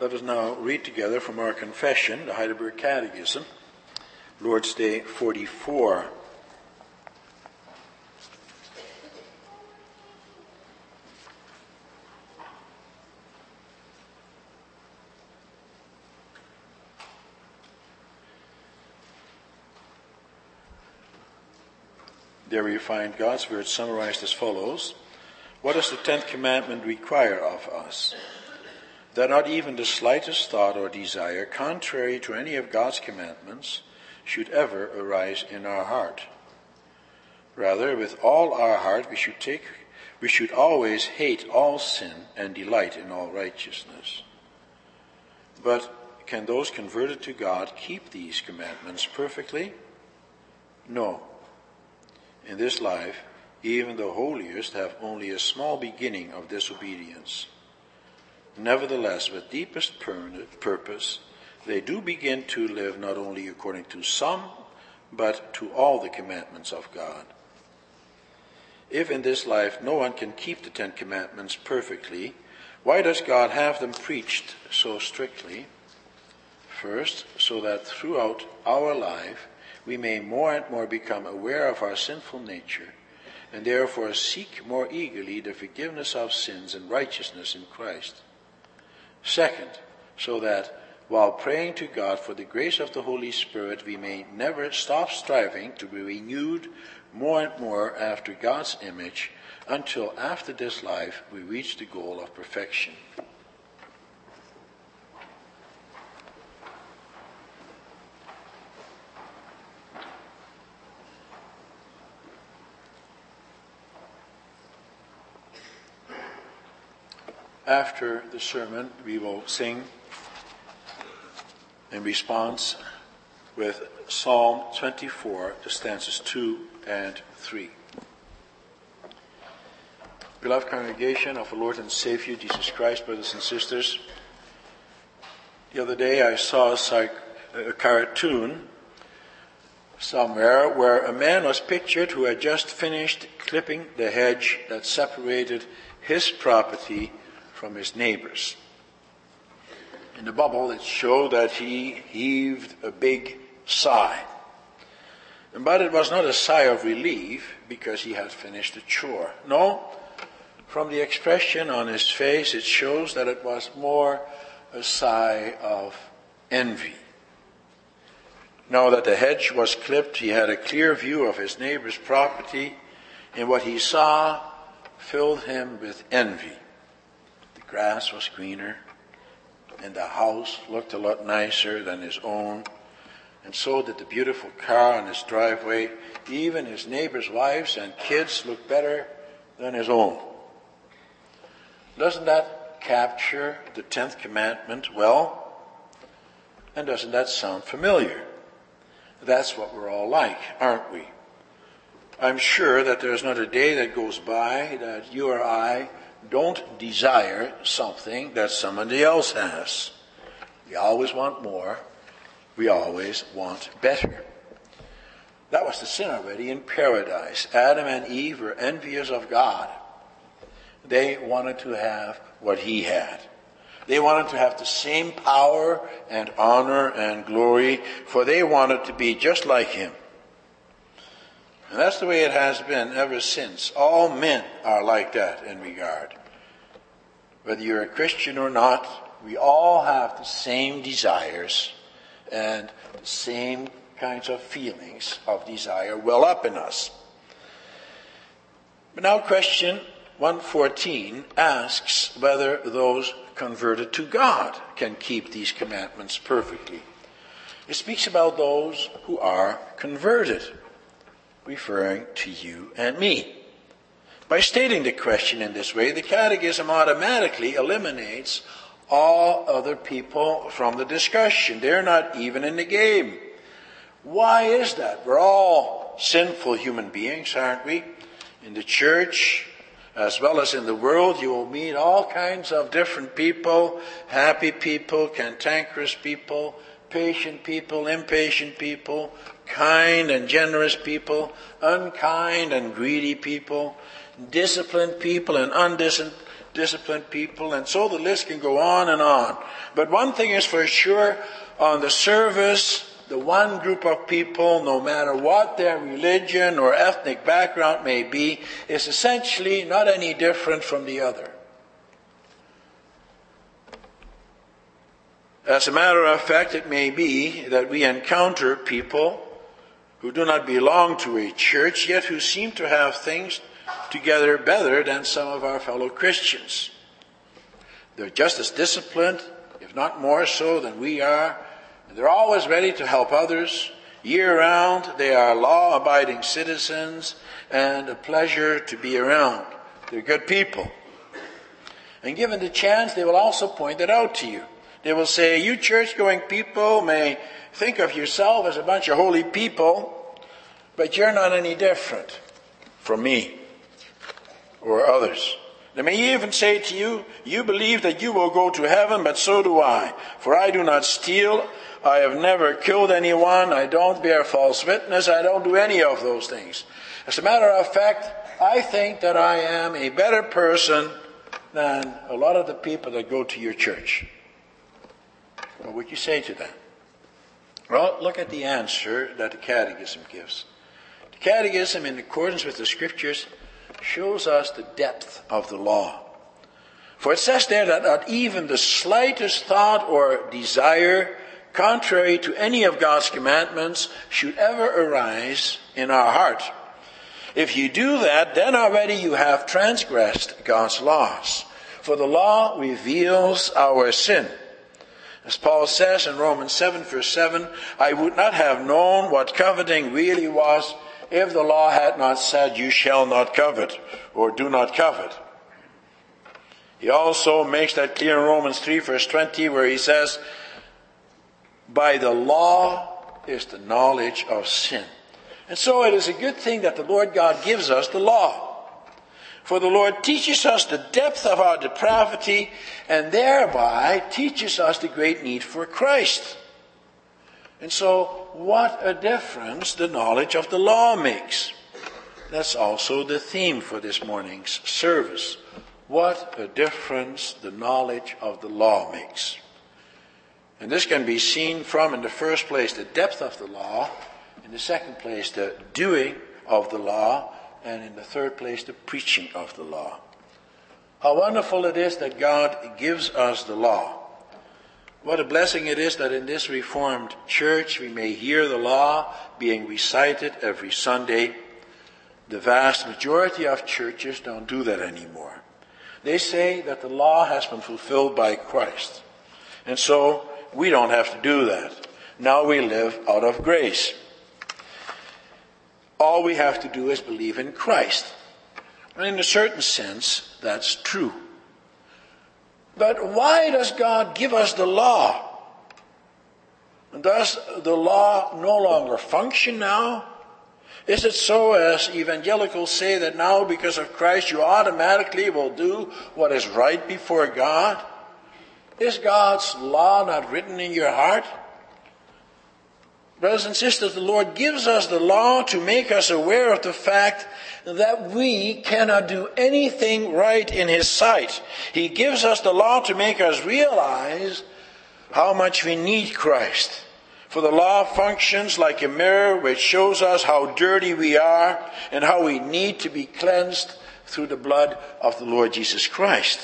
Let us now read together from our confession, the Heidelberg Catechism, Lord's Day 44. There we find God's word summarized as follows. What does the tenth commandment require of us? That not even the slightest thought or desire contrary to any of God's commandments should ever arise in our heart. Rather, with all our heart we should take, we should always hate all sin and delight in all righteousness. But can those converted to God keep these commandments perfectly? No. In this life, even the holiest have only a small beginning of disobedience. Nevertheless, with deepest purpose, they do begin to live not only according to some, but to all the commandments of God. If in this life no one can keep the Ten Commandments perfectly, why does God have them preached so strictly? First, so that throughout our life we may more and more become aware of our sinful nature and therefore seek more eagerly the forgiveness of sins and righteousness in Christ. Second, so that while praying to God for the grace of the Holy Spirit, we may never stop striving to be renewed more and more after God's image until after this life we reach the goal of perfection. After the sermon, we will sing in response with Psalm 24, the stanzas 2 and 3. Beloved congregation of the Lord and Savior Jesus Christ, brothers and sisters, the other day I saw a, psych, a cartoon somewhere where a man was pictured who had just finished clipping the hedge that separated his property from his neighbors. In the bubble, it showed that he heaved a big sigh. But it was not a sigh of relief because he had finished the chore. No, from the expression on his face, it shows that it was more a sigh of envy. Now that the hedge was clipped, he had a clear view of his neighbor's property, and what he saw filled him with envy grass was greener, and the house looked a lot nicer than his own, and so did the beautiful car on his driveway. Even his neighbors' wives and kids looked better than his own. Doesn't that capture the tenth commandment well? And doesn't that sound familiar? That's what we're all like, aren't we? I'm sure that there's not a day that goes by that you or I don't desire something that somebody else has. We always want more. We always want better. That was the sin already in paradise. Adam and Eve were envious of God. They wanted to have what he had. They wanted to have the same power and honor and glory, for they wanted to be just like him. And that's the way it has been ever since. All men are like that in regard. Whether you're a Christian or not, we all have the same desires and the same kinds of feelings of desire well up in us. But now question 114 asks whether those converted to God can keep these commandments perfectly. It speaks about those who are converted referring to you and me. By stating the question in this way, the Catechism automatically eliminates all other people from the discussion. They're not even in the game. Why is that? We're all sinful human beings, aren't we? In the church, as well as in the world, you will meet all kinds of different people, happy people, cantankerous people, patient people, impatient people, kind and generous people, unkind and greedy people, disciplined people and undisciplined people, and so the list can go on and on. But one thing is for sure, on the service, the one group of people, no matter what their religion or ethnic background may be, is essentially not any different from the other. As a matter of fact, it may be that we encounter people who do not belong to a church, yet who seem to have things together better than some of our fellow Christians. They're just as disciplined, if not more so, than we are. They're always ready to help others. Year round, they are law abiding citizens and a pleasure to be around. They're good people. And given the chance, they will also point it out to you. They will say, You church going people may think of yourself as a bunch of holy people, but you're not any different from me or others. They may even say to you, You believe that you will go to heaven, but so do I. For I do not steal, I have never killed anyone, I don't bear false witness, I don't do any of those things. As a matter of fact, I think that I am a better person than a lot of the people that go to your church. What would you say to that? Well, look at the answer that the Catechism gives. The Catechism, in accordance with the Scriptures, shows us the depth of the law. For it says there that not even the slightest thought or desire contrary to any of God's commandments should ever arise in our heart. If you do that, then already you have transgressed God's laws. For the law reveals our sin. As Paul says in Romans 7 verse 7, I would not have known what coveting really was if the law had not said, you shall not covet, or do not covet. He also makes that clear in Romans 3 verse 20 where he says, by the law is the knowledge of sin. And so it is a good thing that the Lord God gives us the law. For the Lord teaches us the depth of our depravity and thereby teaches us the great need for Christ. And so, what a difference the knowledge of the law makes. That's also the theme for this morning's service. What a difference the knowledge of the law makes. And this can be seen from, in the first place, the depth of the law, in the second place, the doing of the law, and in the third place, the preaching of the law. How wonderful it is that God gives us the law. What a blessing it is that in this Reformed church we may hear the law being recited every Sunday. The vast majority of churches don't do that anymore. They say that the law has been fulfilled by Christ. And so we don't have to do that. Now we live out of grace. All we have to do is believe in Christ. And in a certain sense, that's true. But why does God give us the law? Does the law no longer function now? Is it so, as evangelicals say, that now because of Christ you automatically will do what is right before God? Is God's law not written in your heart? Brothers and sisters, the Lord gives us the law to make us aware of the fact that we cannot do anything right in His sight. He gives us the law to make us realize how much we need Christ. For the law functions like a mirror which shows us how dirty we are and how we need to be cleansed through the blood of the Lord Jesus Christ.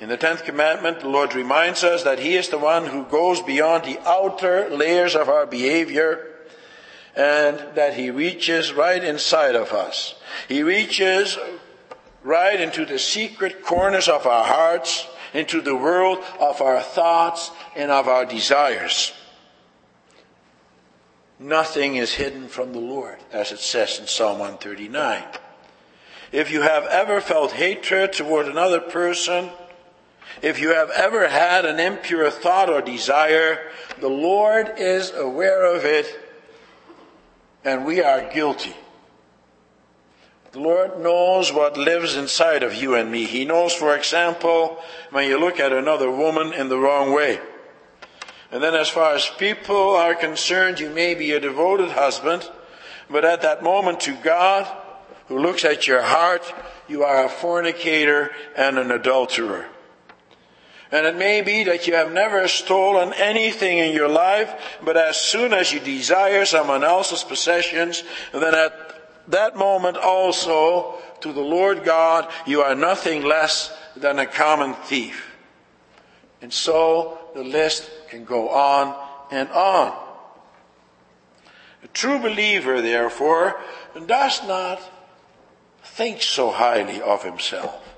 In the tenth commandment, the Lord reminds us that He is the one who goes beyond the outer layers of our behavior and that He reaches right inside of us. He reaches right into the secret corners of our hearts, into the world of our thoughts and of our desires. Nothing is hidden from the Lord, as it says in Psalm 139. If you have ever felt hatred toward another person, if you have ever had an impure thought or desire, the Lord is aware of it and we are guilty. The Lord knows what lives inside of you and me. He knows, for example, when you look at another woman in the wrong way. And then as far as people are concerned, you may be a devoted husband, but at that moment to God, who looks at your heart, you are a fornicator and an adulterer. And it may be that you have never stolen anything in your life, but as soon as you desire someone else's possessions, then at that moment also, to the Lord God, you are nothing less than a common thief. And so the list can go on and on. A true believer, therefore, does not think so highly of himself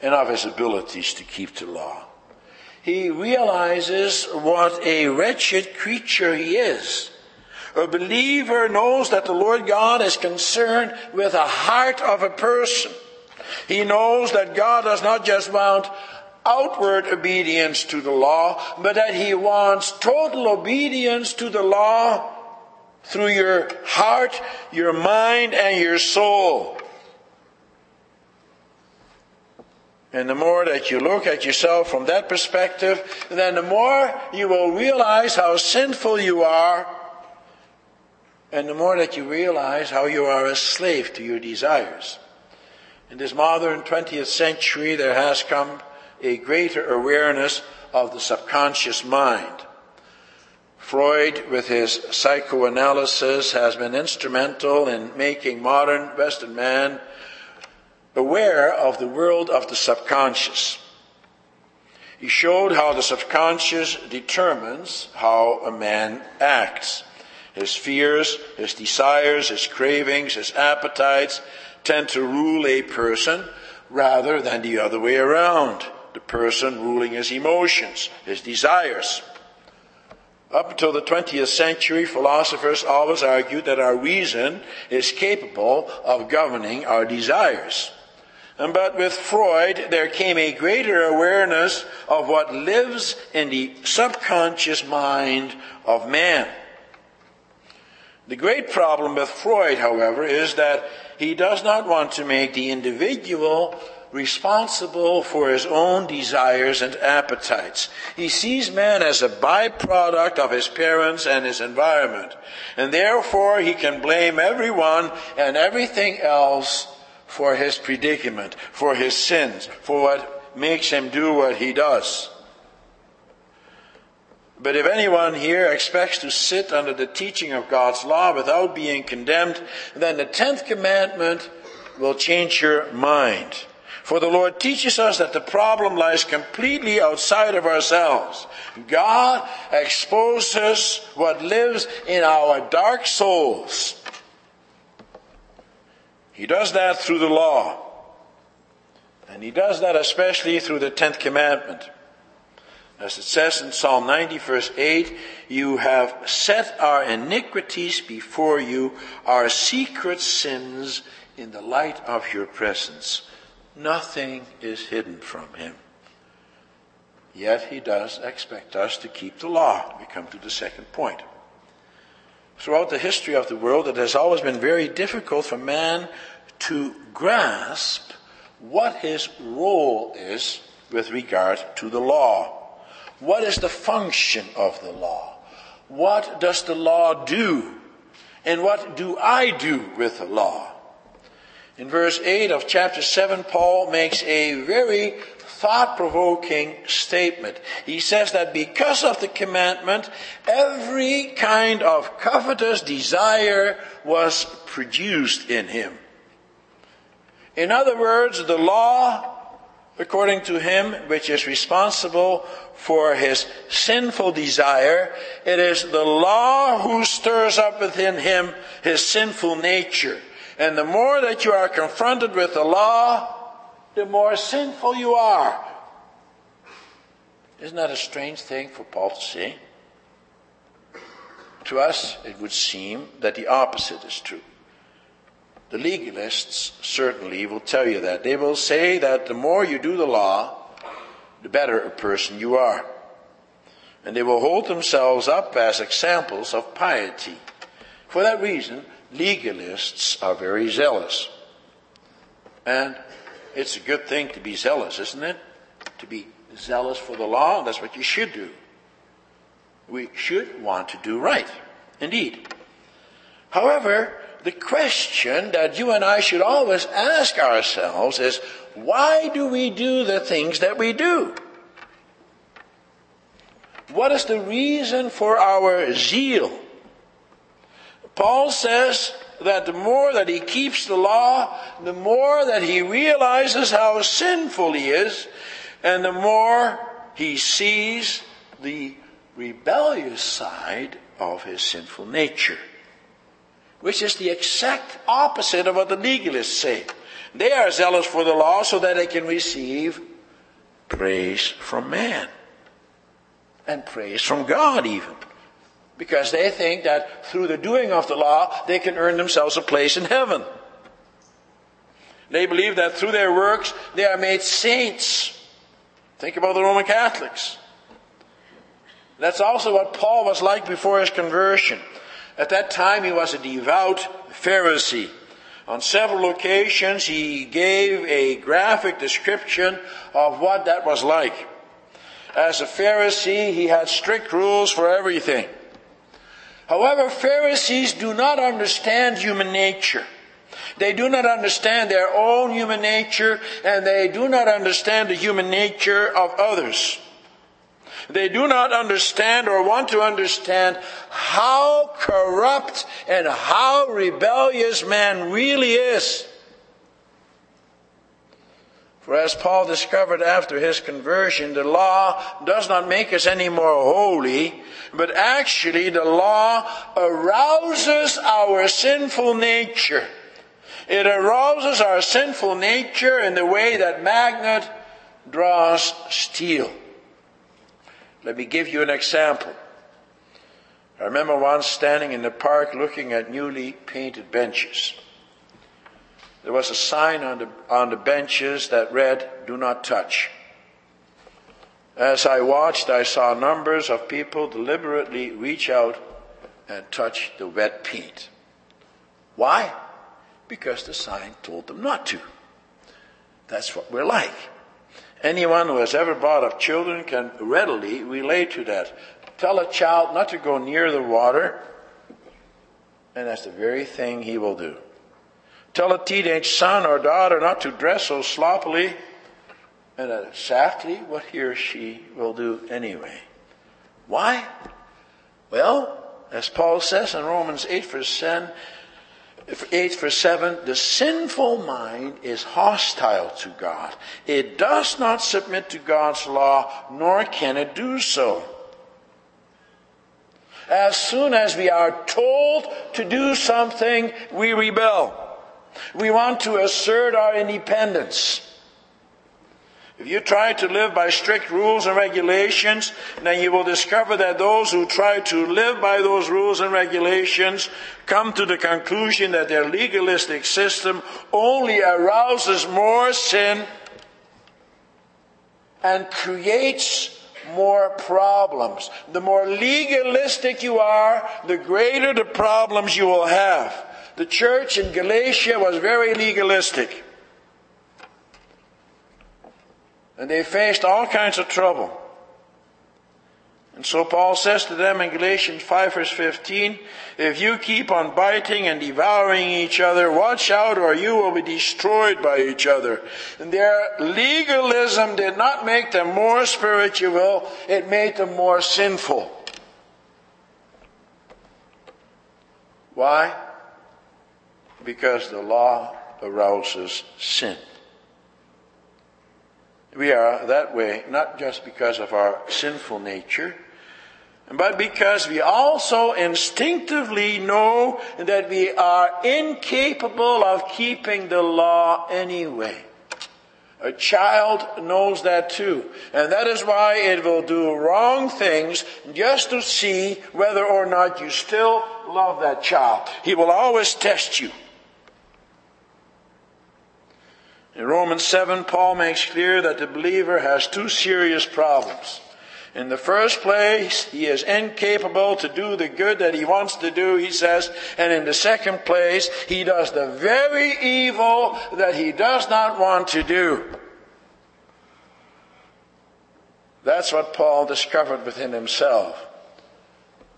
and of his abilities to keep the law. He realizes what a wretched creature he is. A believer knows that the Lord God is concerned with the heart of a person. He knows that God does not just want outward obedience to the law, but that He wants total obedience to the law through your heart, your mind, and your soul. And the more that you look at yourself from that perspective, then the more you will realize how sinful you are, and the more that you realize how you are a slave to your desires. In this modern 20th century, there has come a greater awareness of the subconscious mind. Freud, with his psychoanalysis, has been instrumental in making modern Western man aware of the world of the subconscious. He showed how the subconscious determines how a man acts. His fears, his desires, his cravings, his appetites tend to rule a person rather than the other way around. The person ruling his emotions, his desires. Up until the 20th century, philosophers always argued that our reason is capable of governing our desires. But with Freud, there came a greater awareness of what lives in the subconscious mind of man. The great problem with Freud, however, is that he does not want to make the individual responsible for his own desires and appetites. He sees man as a byproduct of his parents and his environment. And therefore he can blame everyone and everything else for his predicament, for his sins, for what makes him do what he does. But if anyone here expects to sit under the teaching of God's law without being condemned, then the tenth commandment will change your mind. For the Lord teaches us that the problem lies completely outside of ourselves. God exposes what lives in our dark souls. He does that through the law. And he does that especially through the tenth commandment. As it says in Psalm 90 verse 8, you have set our iniquities before you, our secret sins in the light of your presence. Nothing is hidden from him. Yet he does expect us to keep the law. We come to the second point. Throughout the history of the world, it has always been very difficult for man to grasp what his role is with regard to the law. What is the function of the law? What does the law do? And what do I do with the law? In verse 8 of chapter 7, Paul makes a very thought provoking statement. He says that because of the commandment, every kind of covetous desire was produced in him. In other words, the law, according to him, which is responsible for his sinful desire, it is the law who stirs up within him his sinful nature. And the more that you are confronted with the law, the more sinful you are. Isn't that a strange thing for Paul to say? To us, it would seem that the opposite is true. The legalists certainly will tell you that. They will say that the more you do the law, the better a person you are. And they will hold themselves up as examples of piety. For that reason, legalists are very zealous. And it's a good thing to be zealous, isn't it? To be zealous for the law, that's what you should do. We should want to do right. Indeed. However, the question that you and I should always ask ourselves is, why do we do the things that we do? What is the reason for our zeal? Paul says that the more that he keeps the law, the more that he realizes how sinful he is, and the more he sees the rebellious side of his sinful nature, which is the exact opposite of what the legalists say. They are zealous for the law so that they can receive praise from man and praise from God even. Because they think that through the doing of the law, they can earn themselves a place in heaven. They believe that through their works, they are made saints. Think about the Roman Catholics. That's also what Paul was like before his conversion. At that time, he was a devout Pharisee. On several occasions, he gave a graphic description of what that was like. As a Pharisee, he had strict rules for everything. However, Pharisees do not understand human nature. They do not understand their own human nature and they do not understand the human nature of others. They do not understand or want to understand how corrupt and how rebellious man really is. For as Paul discovered after his conversion, the law does not make us any more holy, but actually the law arouses our sinful nature. It arouses our sinful nature in the way that magnet draws steel. Let me give you an example. I remember once standing in the park looking at newly painted benches. There was a sign on the, on the benches that read, Do not touch. As I watched, I saw numbers of people deliberately reach out and touch the wet paint. Why? Because the sign told them not to. That's what we're like. Anyone who has ever brought up children can readily relate to that. Tell a child not to go near the water, and that's the very thing he will do. Tell a teenage son or daughter not to dress so sloppily, and that's exactly what he or she will do anyway. Why? Well, as Paul says in Romans 8 verse 10, 8 verse 7, the sinful mind is hostile to God. It does not submit to God's law, nor can it do so. As soon as we are told to do something, we rebel. We want to assert our independence. If you try to live by strict rules and regulations, then you will discover that those who try to live by those rules and regulations come to the conclusion that their legalistic system only arouses more sin and creates more problems. The more legalistic you are, the greater the problems you will have. The church in Galatia was very legalistic. And they faced all kinds of trouble. And so Paul says to them in Galatians 5 verse 15, if you keep on biting and devouring each other, watch out or you will be destroyed by each other. And their legalism did not make them more spiritual, it made them more sinful. Why? Because the law arouses sin. We are that way not just because of our sinful nature, but because we also instinctively know that we are incapable of keeping the law anyway. A child knows that too. And that is why it will do wrong things just to see whether or not you still love that child. He will always test you. In Romans 7, Paul makes clear that the believer has two serious problems. In the first place, he is incapable to do the good that he wants to do, he says. And in the second place, he does the very evil that he does not want to do. That's what Paul discovered within himself.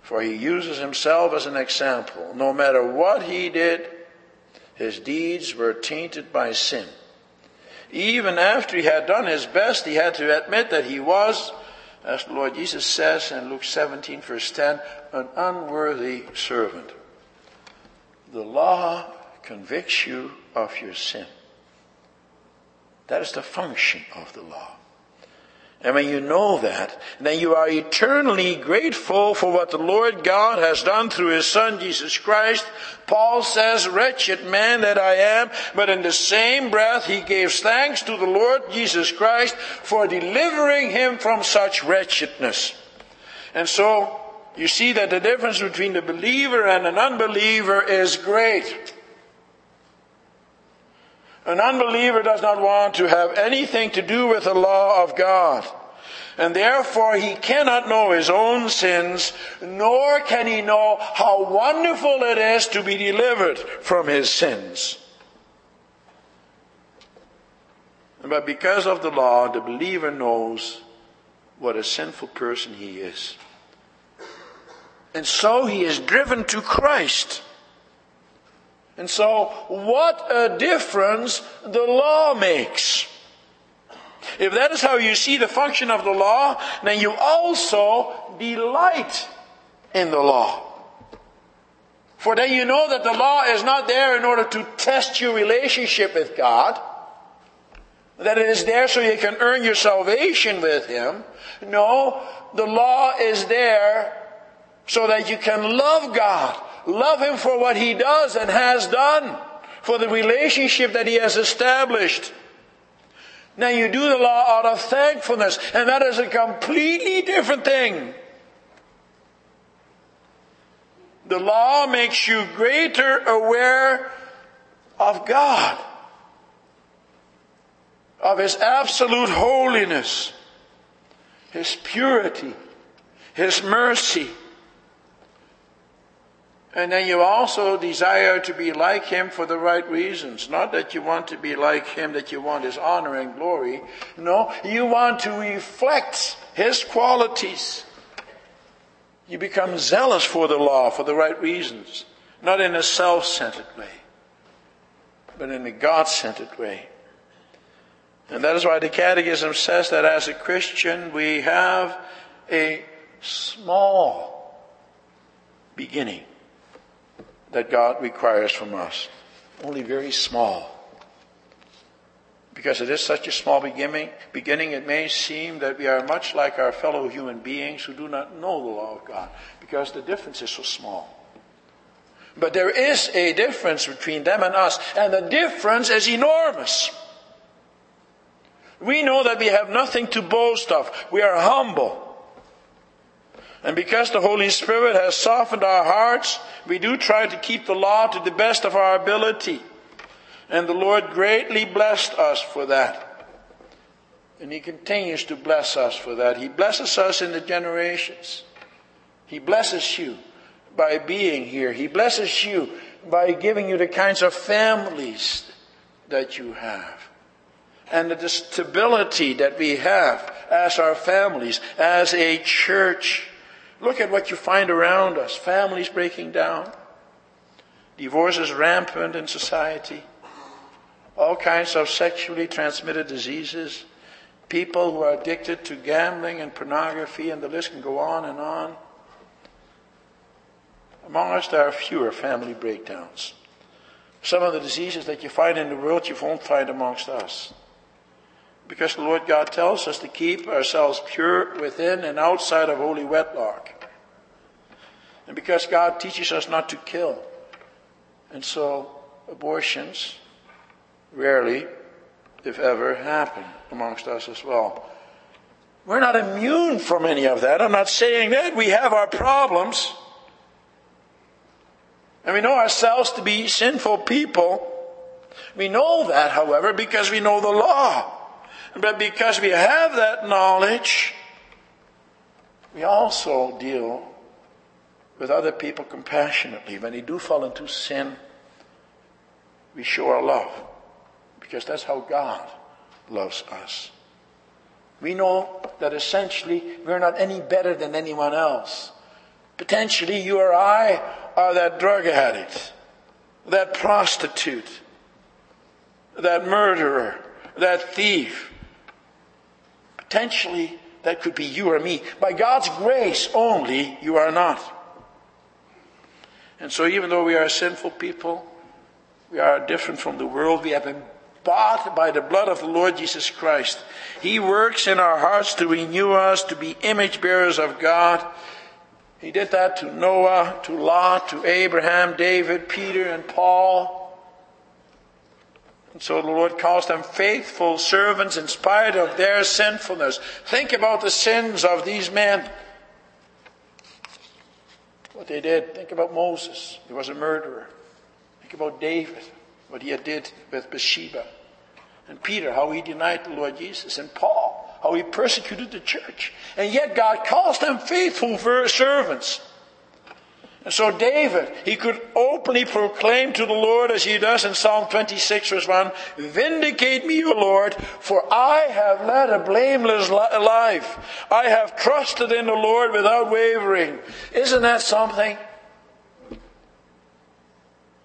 For he uses himself as an example. No matter what he did, his deeds were tainted by sin. Even after he had done his best, he had to admit that he was, as the Lord Jesus says in Luke 17, verse 10, an unworthy servant. The law convicts you of your sin. That is the function of the law. And when you know that, then you are eternally grateful for what the Lord God has done through His Son Jesus Christ. Paul says, wretched man that I am, but in the same breath he gives thanks to the Lord Jesus Christ for delivering him from such wretchedness. And so, you see that the difference between the believer and an unbeliever is great. An unbeliever does not want to have anything to do with the law of God. And therefore he cannot know his own sins, nor can he know how wonderful it is to be delivered from his sins. But because of the law, the believer knows what a sinful person he is. And so he is driven to Christ. And so, what a difference the law makes. If that is how you see the function of the law, then you also delight in the law. For then you know that the law is not there in order to test your relationship with God, that it is there so you can earn your salvation with Him. No, the law is there so that you can love God Love Him for what He does and has done, for the relationship that He has established. Now you do the law out of thankfulness, and that is a completely different thing. The law makes you greater aware of God, of His absolute holiness, His purity, His mercy, and then you also desire to be like him for the right reasons. Not that you want to be like him, that you want his honor and glory. No, you want to reflect his qualities. You become zealous for the law for the right reasons. Not in a self centered way, but in a God centered way. And that is why the Catechism says that as a Christian we have a small beginning that God requires from us. Only very small. Because it is such a small beginning, beginning, it may seem that we are much like our fellow human beings who do not know the law of God, because the difference is so small. But there is a difference between them and us, and the difference is enormous. We know that we have nothing to boast of. We are humble. And because the Holy Spirit has softened our hearts, we do try to keep the law to the best of our ability. And the Lord greatly blessed us for that. And He continues to bless us for that. He blesses us in the generations. He blesses you by being here. He blesses you by giving you the kinds of families that you have. And the stability that we have as our families, as a church. Look at what you find around us families breaking down, divorces rampant in society, all kinds of sexually transmitted diseases, people who are addicted to gambling and pornography, and the list can go on and on. Among us, there are fewer family breakdowns. Some of the diseases that you find in the world, you won't find amongst us. Because the Lord God tells us to keep ourselves pure within and outside of holy wedlock. And because God teaches us not to kill. And so abortions rarely, if ever, happen amongst us as well. We're not immune from any of that. I'm not saying that. We have our problems. And we know ourselves to be sinful people. We know that, however, because we know the law. But because we have that knowledge, we also deal with other people compassionately. When they do fall into sin, we show our love because that's how God loves us. We know that essentially we're not any better than anyone else. Potentially, you or I are that drug addict, that prostitute, that murderer, that thief. Potentially, that could be you or me. By God's grace only, you are not. And so, even though we are sinful people, we are different from the world. We have been bought by the blood of the Lord Jesus Christ. He works in our hearts to renew us, to be image bearers of God. He did that to Noah, to Lot, to Abraham, David, Peter, and Paul. And so the Lord calls them faithful servants in spite of their sinfulness. Think about the sins of these men. What they did. Think about Moses. He was a murderer. Think about David, what he did with Bathsheba. And Peter, how he denied the Lord Jesus. And Paul, how he persecuted the church. And yet God calls them faithful servants. And so David, he could openly proclaim to the Lord as he does in Psalm 26 verse 1, Vindicate me, O Lord, for I have led a blameless life. I have trusted in the Lord without wavering. Isn't that something?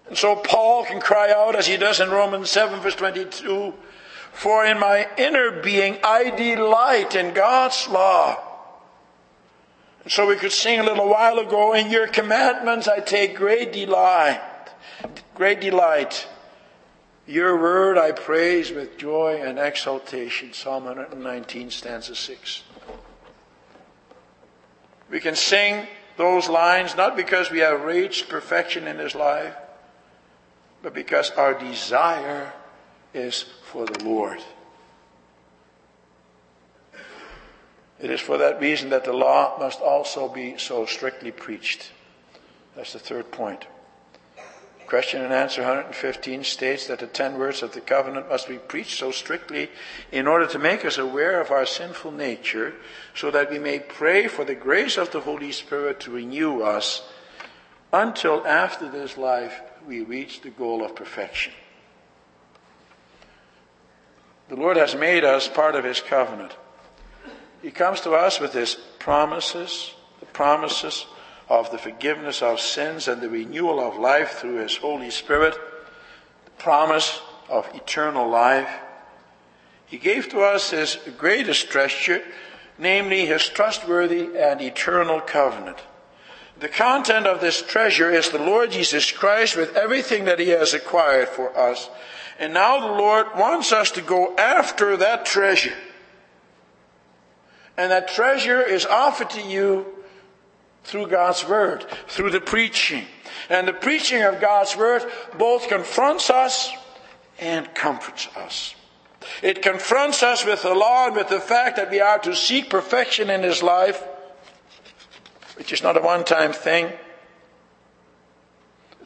And so Paul can cry out as he does in Romans 7 verse 22, For in my inner being I delight in God's law. So we could sing a little while ago, in your commandments I take great delight, great delight. Your word I praise with joy and exultation. Psalm 119 stanza 6. We can sing those lines not because we have reached perfection in this life, but because our desire is for the Lord. It is for that reason that the law must also be so strictly preached. That's the third point. Question and answer 115 states that the ten words of the covenant must be preached so strictly in order to make us aware of our sinful nature, so that we may pray for the grace of the Holy Spirit to renew us until after this life we reach the goal of perfection. The Lord has made us part of His covenant. He comes to us with his promises, the promises of the forgiveness of sins and the renewal of life through his Holy Spirit, the promise of eternal life. He gave to us his greatest treasure, namely his trustworthy and eternal covenant. The content of this treasure is the Lord Jesus Christ with everything that he has acquired for us. And now the Lord wants us to go after that treasure. And that treasure is offered to you through God's Word, through the preaching. And the preaching of God's Word both confronts us and comforts us. It confronts us with the law and with the fact that we are to seek perfection in this life, which is not a one time thing.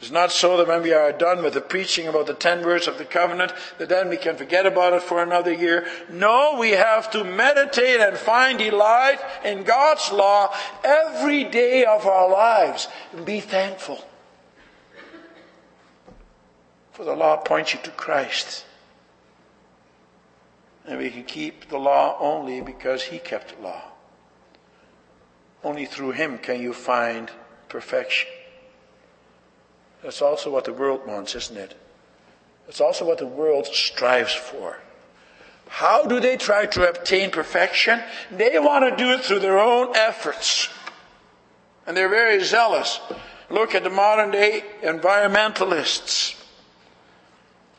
It's not so that when we are done with the preaching about the ten words of the covenant, that then we can forget about it for another year. No, we have to meditate and find delight in God's law every day of our lives and be thankful. For the law points you to Christ. And we can keep the law only because He kept the law. Only through Him can you find perfection. That's also what the world wants, isn't it? That's also what the world strives for. How do they try to obtain perfection? They want to do it through their own efforts. And they're very zealous. Look at the modern day environmentalists.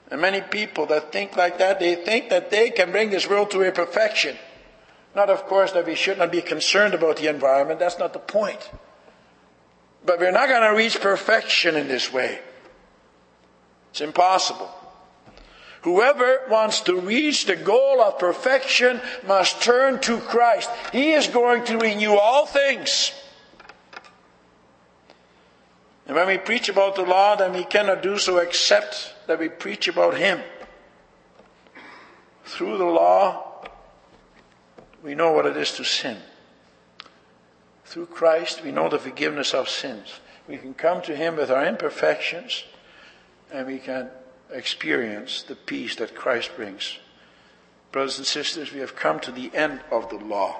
And many people that think like that, they think that they can bring this world to a perfection. Not, of course, that we should not be concerned about the environment. That's not the point. But we're not going to reach perfection in this way. It's impossible. Whoever wants to reach the goal of perfection must turn to Christ. He is going to renew all things. And when we preach about the law, then we cannot do so except that we preach about Him. Through the law, we know what it is to sin. Through Christ, we know the forgiveness of sins. We can come to Him with our imperfections and we can experience the peace that Christ brings. Brothers and sisters, we have come to the end of the law.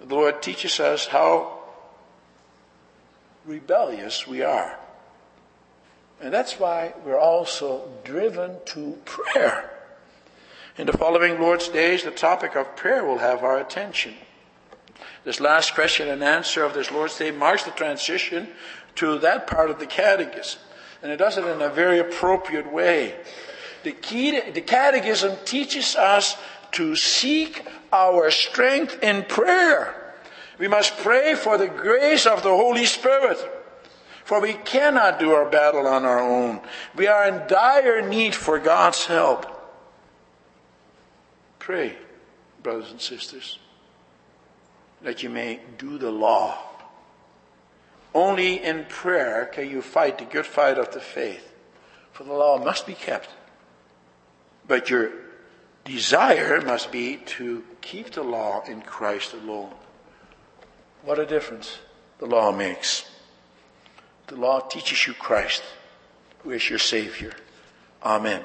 The Lord teaches us how rebellious we are. And that's why we're also driven to prayer. In the following Lord's days, the topic of prayer will have our attention. This last question and answer of this Lord's Day marks the transition to that part of the catechism. And it does it in a very appropriate way. The, key the catechism teaches us to seek our strength in prayer. We must pray for the grace of the Holy Spirit. For we cannot do our battle on our own. We are in dire need for God's help. Pray, brothers and sisters, that you may do the law. Only in prayer can you fight the good fight of the faith, for the law must be kept. But your desire must be to keep the law in Christ alone. What a difference the law makes. The law teaches you Christ, who is your Savior. Amen.